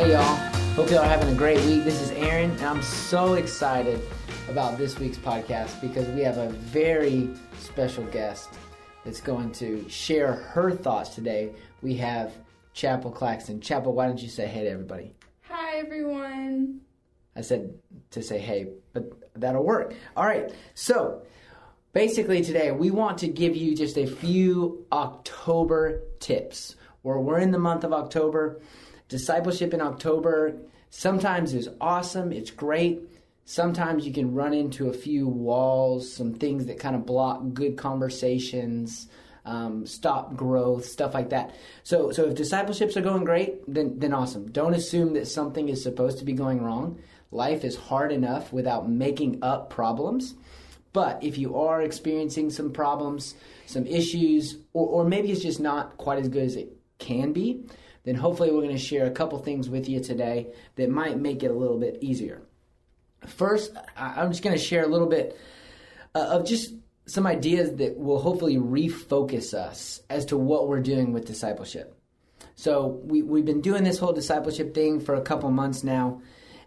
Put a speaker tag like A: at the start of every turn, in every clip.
A: Hey y'all, hope y'all are having a great week. This is Aaron, and I'm so excited about this week's podcast because we have a very special guest that's going to share her thoughts today. We have Chappell Claxton. Chappell, why don't you say hey to everybody?
B: Hi, everyone.
A: I said to say hey, but that'll work. All right, so basically today we want to give you just a few October tips. Where we're in the month of October, discipleship in October sometimes is awesome, it's great. Sometimes you can run into a few walls, some things that kind of block good conversations, um, stop growth, stuff like that. So, so if discipleships are going great, then then awesome. Don't assume that something is supposed to be going wrong. Life is hard enough without making up problems. But if you are experiencing some problems, some issues, or, or maybe it's just not quite as good as it can be, then hopefully we're going to share a couple things with you today that might make it a little bit easier. First, I'm just going to share a little bit uh, of just some ideas that will hopefully refocus us as to what we're doing with discipleship. So, we, we've been doing this whole discipleship thing for a couple months now,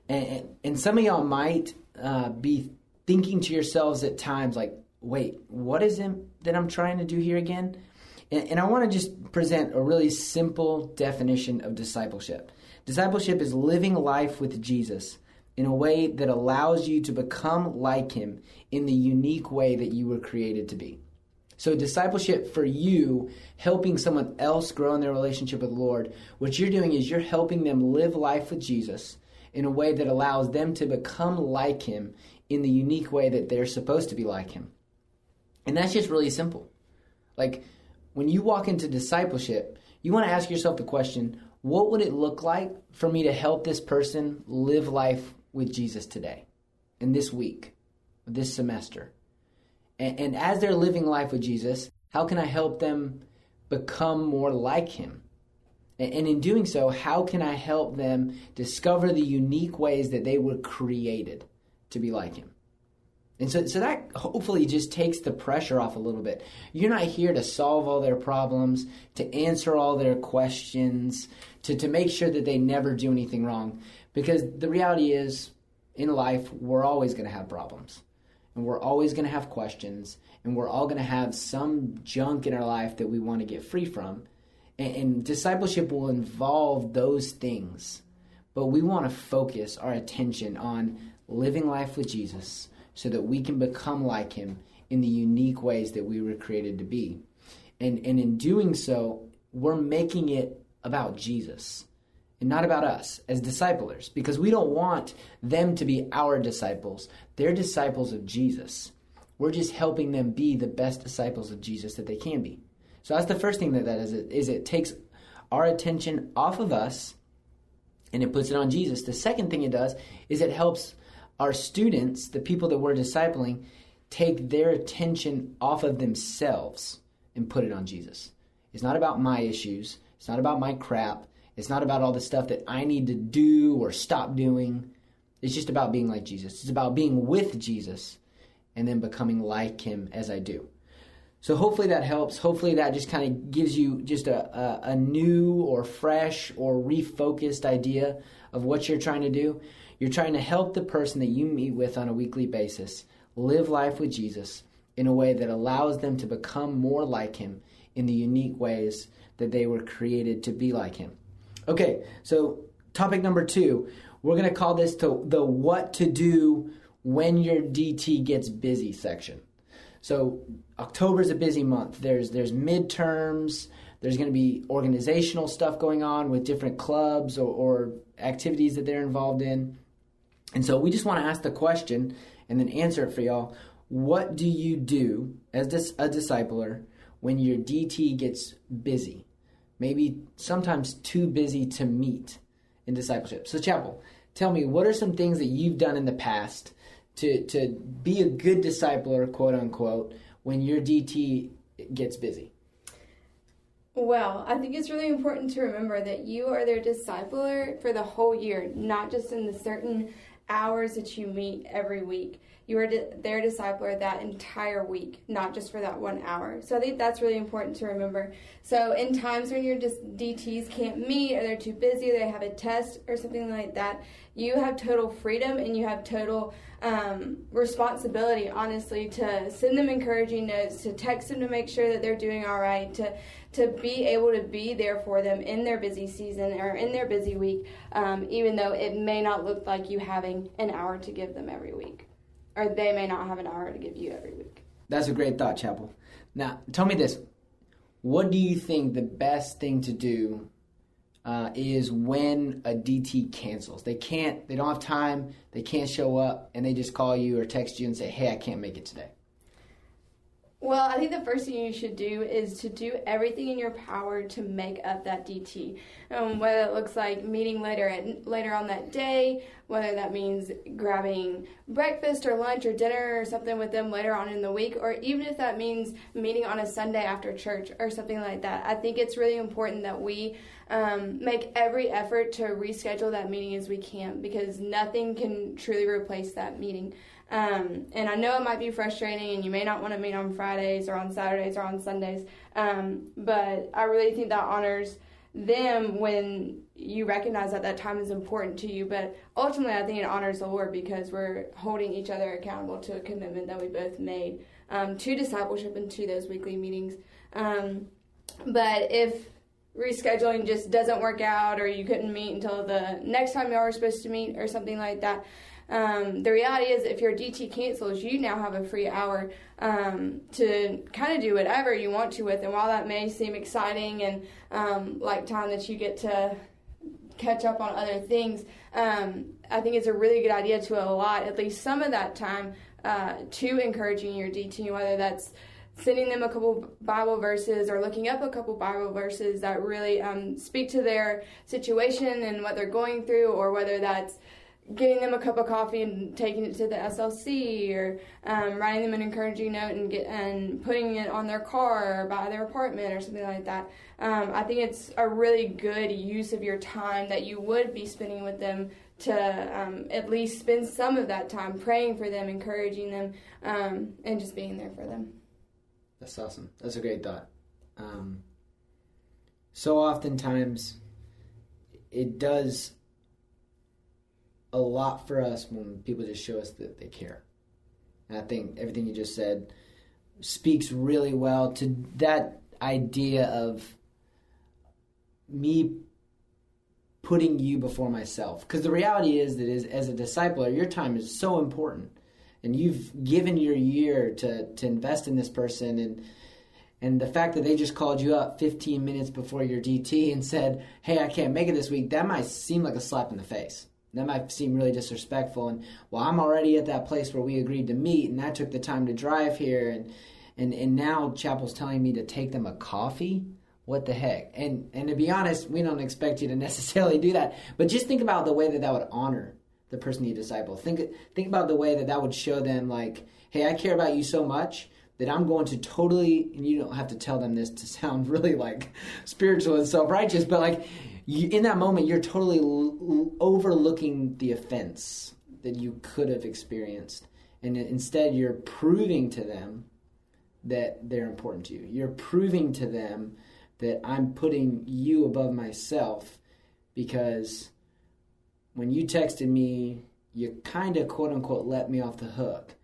A: and, and some of y'all might uh, be thinking to yourselves at times, like, wait, what is it that I'm trying to do here again? And, I want to just present a really simple definition of discipleship. Discipleship is living life with Jesus in a way that allows you to become like him in the unique way that you were created to be. So, discipleship for you, helping someone else grow in their relationship with the Lord, what you're doing is you're helping them live life with Jesus in a way that allows them to become like him in the unique way that they're supposed to be like him. And that's just really simple. Like, when you walk into discipleship, you want to ask yourself the question what would it look like for me to help this person live life with Jesus today, in this week, this semester? And, and as they're living life with Jesus, how can I help them become more like Him? And, and in doing so, how can I help them discover the unique ways that they were created to be like Him? And so, so that hopefully just takes the pressure off a little bit. You're not here to solve all their problems, to answer all their questions, to, to make sure that they never do anything wrong. Because the reality is, in life, we're always going to have problems. And we're always going to have questions. And we're all going to have some junk in our life that we want to get free from. And, and discipleship will involve those things. But we want to focus our attention on living life with Jesus so that we can become like him in the unique ways that we were created to be. And, and in doing so, we're making it about Jesus and not about us as disciplers because we don't want them to be our disciples. They're disciples of Jesus. We're just helping them be the best disciples of Jesus that they can be. So that's the first thing that that is. Is it takes our attention off of us and it puts it on Jesus. The second thing it does is it helps our students, the people that we're discipling, take their attention off of themselves and put it on Jesus. It's not about my issues. It's not about my crap. It's not about all the stuff that I need to do or stop doing. It's just about being like Jesus. It's about being with Jesus and then becoming like him as I do. So hopefully that helps. Hopefully that just kind of gives you just a, a, a, new or fresh or refocused idea of what you're trying to do. You're trying to help the person that you meet with on a weekly basis live life with Jesus in a way that allows them to become more like Him in the unique ways that they were created to be like Him. Okay, so topic number two, we're going to call this to the what to do when your DT gets busy section. So October is a busy month. There's there's midterms. There's going to be organizational stuff going on with different clubs or, or activities that they're involved in. And so we just want to ask the question and then answer it for y'all. What do you do as a discipler when your DT gets busy? Maybe sometimes too busy to meet in discipleship. So, Chappell, tell me, what are some things that you've done in the past to, to be a good discipler, quote unquote, when your DT gets busy?
B: Well, I think it's really important to remember that you are their discipler for the whole year, not just in the certain hours that you meet every week. You are their discipler that entire week, not just for that one hour. So I think that's really important to remember. So in times when your DTs can't meet or they're too busy, they have a test or something like that, you have total freedom and you have total um, responsibility, honestly, to send them encouraging notes, to text them to make sure that they're doing all right, to to be able to be there for them in their busy season or in their busy week, um, even though it may not look like you having an hour to give them every week, or they may not have an hour to give you every week.
A: That's a great thought, Chappell. Now, tell me this: What do you think the best thing to do uh, is when a DT cancels? They can't, they don't have time, they can't show up, and they just call you or text you and say, "Hey, I can't make it today."
B: Well, I think the first thing you should do is to do everything in your power to make up that DT. Um, whether it looks like meeting later at, later on that day, whether that means grabbing breakfast or lunch or dinner or something with them later on in the week, or even if that means meeting on a Sunday after church or something like that. I think it's really important that we um, make every effort to reschedule that meeting as we can because nothing can truly replace that meeting. Um, and I know it might be frustrating, and you may not want to meet on Fridays or on Saturdays or on Sundays. Um, but I really think that honors them when you recognize that that time is important to you. But ultimately, I think it honors the Lord because we're holding each other accountable to a commitment that we both made um, to discipleship and to those weekly meetings. Um, but if rescheduling just doesn't work out, or you couldn't meet until the next time you are supposed to meet, or something like that, um, the reality is, if your DT cancels, you now have a free hour um, to kind of do whatever you want to with. And while that may seem exciting and um, like time that you get to catch up on other things, um, I think it's a really good idea to allot at least some of that time uh, to encouraging your DT, whether that's sending them a couple Bible verses or looking up a couple Bible verses that really um, speak to their situation and what they're going through, or whether that's getting them a cup of coffee and taking it to the SLC, or um, writing them an encouraging note and get and putting it on their car or by their apartment or something like that. Um, I think it's a really good use of your time that you would be spending with them to um, at least spend some of that time praying for them, encouraging them, um, and just being there for them.
A: That's awesome. That's a great thought. Um, so oftentimes, it does a lot for us when people just show us that they care. And I think everything you just said speaks really well to that idea of me putting you before myself. Because the reality is that as, a discipler, your time is so important. And you've given your year to, to invest in this person and and the fact that they just called you up 15 minutes before your DT and said, "Hey, I can't make it this week," that might seem like a slap in the face that might seem really disrespectful. And well i'm already at that place where we agreed to meet and i took the time to drive here. And and and now Chappell's telling me to take them a coffee? What the heck? And and to be honest we don't expect you to necessarily do that. But just think about the way that that would honor the person you disciple. Think think about the way that that would show them like hey i care about you so much that I'm going to totally, and you don't have to tell them this to sound really like spiritual and self righteous, but like you, in that moment, you're totally l- overlooking the offense that you could have experienced. And instead, you're proving to them that they're important to you. You're proving to them that I'm putting you above myself because when you texted me, you kind of quote unquote let me off the hook.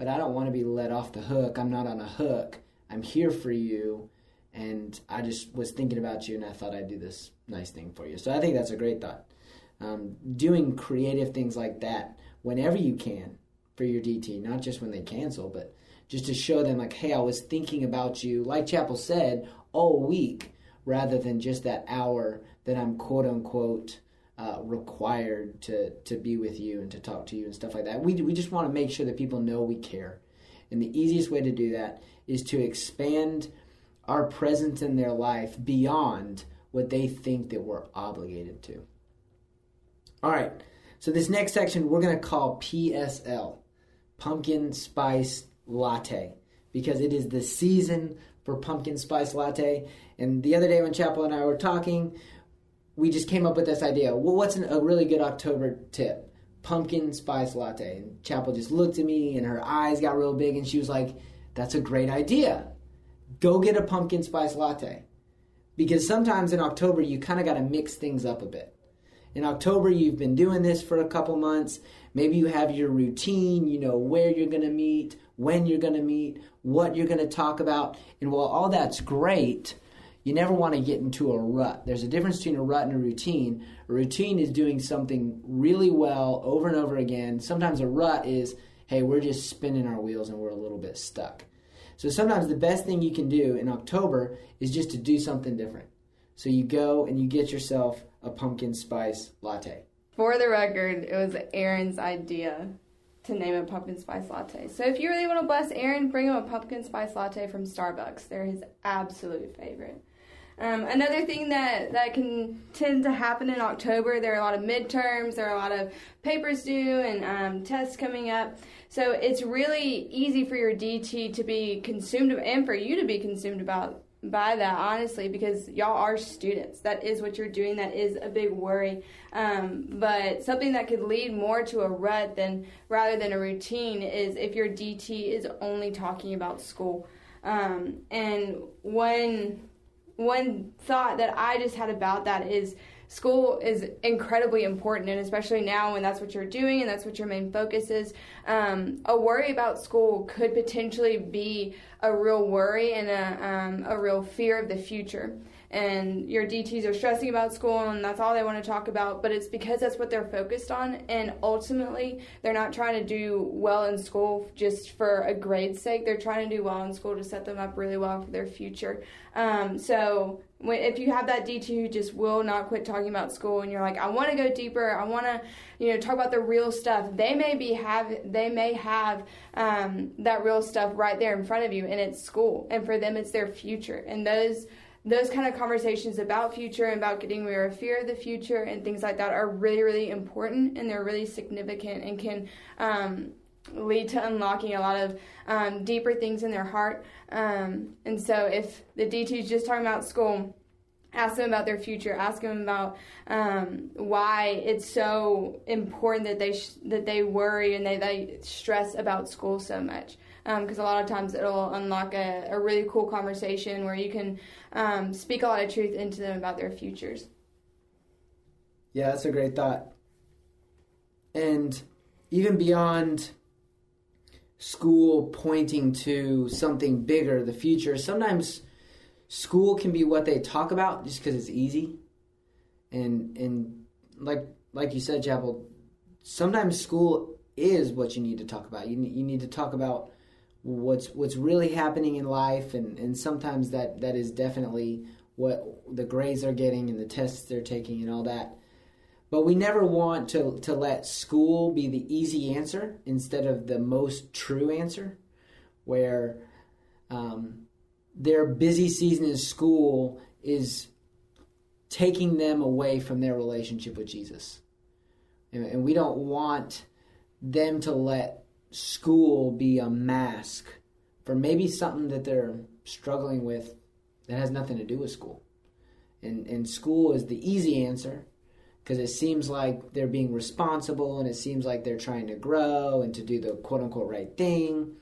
A: But I don't want to be let off the hook. I'm not on a hook. I'm here for you and I just was thinking about you, and I thought I'd do this nice thing for you. So I think that's a great thought. Um, doing creative things like that whenever you can for your DT, not just when they cancel, but just to show them like, hey, I was thinking about you, like Chappell said, all week, rather than just that hour that I'm quote unquote. Uh, required to to be with you and to talk to you and stuff like that. We we just want to make sure that people know we care, and the easiest way to do that is to expand our presence in their life beyond what they think that we're obligated to. All right, so this next section we're going to call PSL, Pumpkin Spice Latte, because it is the season for pumpkin spice latte. And the other day when Chappell and I were talking, we just came up with this idea. Well, what's an, a really good October tip? pumpkin spice latte. And Chappell just looked at me and her eyes got real big and she was like, That's a great idea. Go get a pumpkin spice latte. Because sometimes in October, you kind of got to mix things up a bit. In October, you've been doing this for a couple months. Maybe you have your routine, you know where you're going to meet, when you're going to meet, what you're going to talk about. And while all that's great, you never want to get into a rut. There's a difference between a rut and a routine. A routine is doing something really well over and over again. Sometimes a rut is, hey, we're just spinning our wheels and we're a little bit stuck. So sometimes the best thing you can do in October is just to do something different. So you go and you get yourself a pumpkin spice latte.
B: For the record, it was Aaron's idea to name a pumpkin spice latte. So if you really want to bless Aaron, bring him a pumpkin spice latte from Starbucks. They're his absolute favorite. Um, another thing that, that can tend to happen in October, there are a lot of midterms, there are a lot of papers due and um, tests coming up. So it's really easy for your DT to be consumed and for you to be consumed about by that honestly because y'all are students. That is what you're doing. That is a big worry. Um, but something that could lead more to a rut than rather than a routine is if your dt is only talking about school. Um, and one one thought that I just had about that is school is incredibly important, and especially now when that's what you're doing and that's what your main focus is. Um, a worry about school could potentially be a real worry and a, um, a real fear of the future and your DTs are stressing about school and that's all they want to talk about, but it's because that's what they're focused on. And ultimately, they're not trying to do well in school just for a grade's sake. They're trying to do well in school to set them up really well for their future. Um, so, if you have that DT who just will not quit talking about school and you're like, I want to go deeper, I want to, you know, talk about the real stuff. They may be have they may have um, that real stuff right there in front of you, and it's school, and for them it's their future, and those those kind of conversations about future and about getting rid of fear of the future and things like that are really really important and they're really significant and can um, lead to unlocking a lot of um, deeper things in their heart um, and so if the dt is just talking about school ask them about their future ask them about um, why it's so important that they sh- that they worry and they, they stress about school so much because um, a lot of times it'll unlock a, a really cool conversation where you can um, speak a lot of truth into them about their futures.
A: Yeah, that's a great thought. And even beyond school pointing to something bigger, the future, sometimes school can be what they talk about just because it's easy. And and like like you said, Chappell, sometimes school is what you need to talk about. You you need to talk about what's what's really happening in life and, and sometimes that, that is definitely what the grades they're getting and the tests they're taking and all that. But we never want to, to let school be the easy answer instead of the most true answer, where um, their busy season in school is taking them away from their relationship with Jesus. And, we don't want them to let school be a mask for maybe something that they're struggling with that has nothing to do with school. And, and school is the easy answer because it seems like they're being responsible and it seems like they're trying to grow and to do the quote unquote right thing.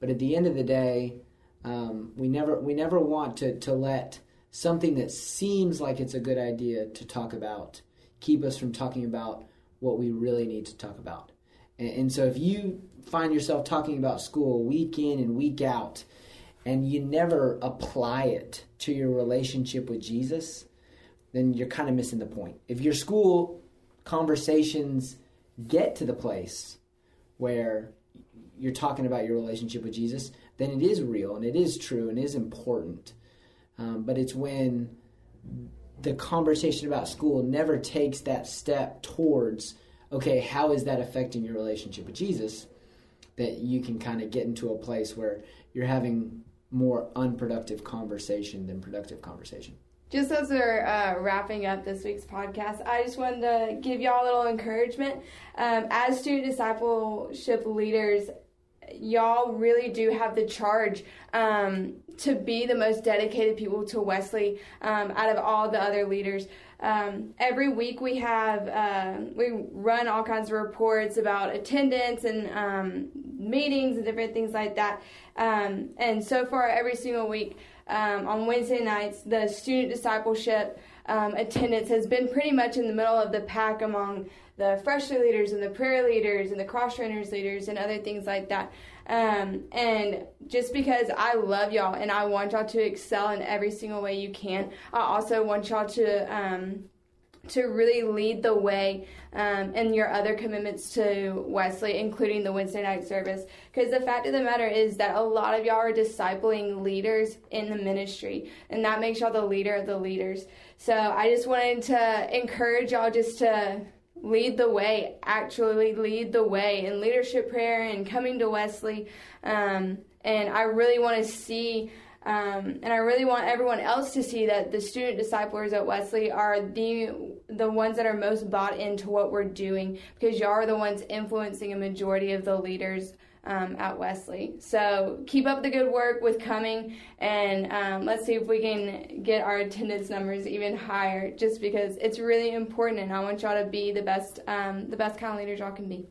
A: But at the end of the day, um, we never we never want to, to let something that seems like it's a good idea to talk about keep us from talking about what we really need to talk about. And, and so if you find yourself talking about school week in and week out, and you never apply it to your relationship with Jesus, then you're kind of missing the point. If your school conversations get to the place where you're talking about your relationship with Jesus, then it is real and it is true and is important. Um, but it's when the conversation about school never takes that step towards okay, how is that affecting your relationship with Jesus? That you can kind of get into a place where you're having more unproductive conversation than productive conversation.
B: Just as we're uh, wrapping up this week's podcast, I just wanted to give y'all a little encouragement. Um, as student discipleship leaders, y'all really do have the charge um, to be the most dedicated people to Wesley um, out of all the other leaders. Um, every week we have uh, we run all kinds of reports about attendance and um, meetings and different things like that. Um, and so far, every single week um, on Wednesday nights, the student discipleship attendance has been pretty much in the middle of the pack among the freshly leaders and the prayer leaders and the cross trainers leaders and other things like that. Um, and just because I love y'all and I want y'all to excel in every single way you can, I also want y'all to um, to really lead the way um, in your other commitments to Wesley, including the Wednesday night service. Because the fact of the matter is that a lot of y'all are discipling leaders in the ministry, and that makes y'all the leader of the leaders. So I just wanted to encourage y'all just to lead the way, actually lead the way in leadership prayer and coming to Wesley. Um, and I really want to see, um, and I really want everyone else to see that the student disciplers at Wesley are the the ones that are most bought into what we're doing because y'all are the ones influencing a majority of the leaders um, at Wesley. So keep up the good work with coming, and um, let's see if we can get our attendance numbers even higher. Just because it's really important, and I want y'all to be the best, um, the best kind of leaders y'all can be.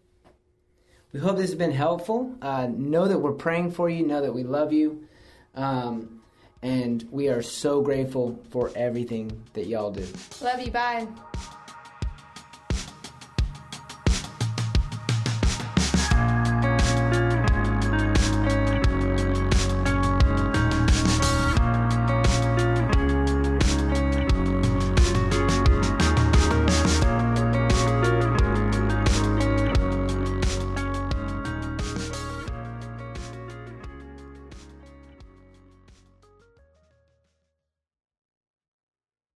A: We hope this has been helpful. Uh, know that we're praying for you. Know that we love you. Um, and we are so grateful for everything that y'all do.
B: Love you. Bye.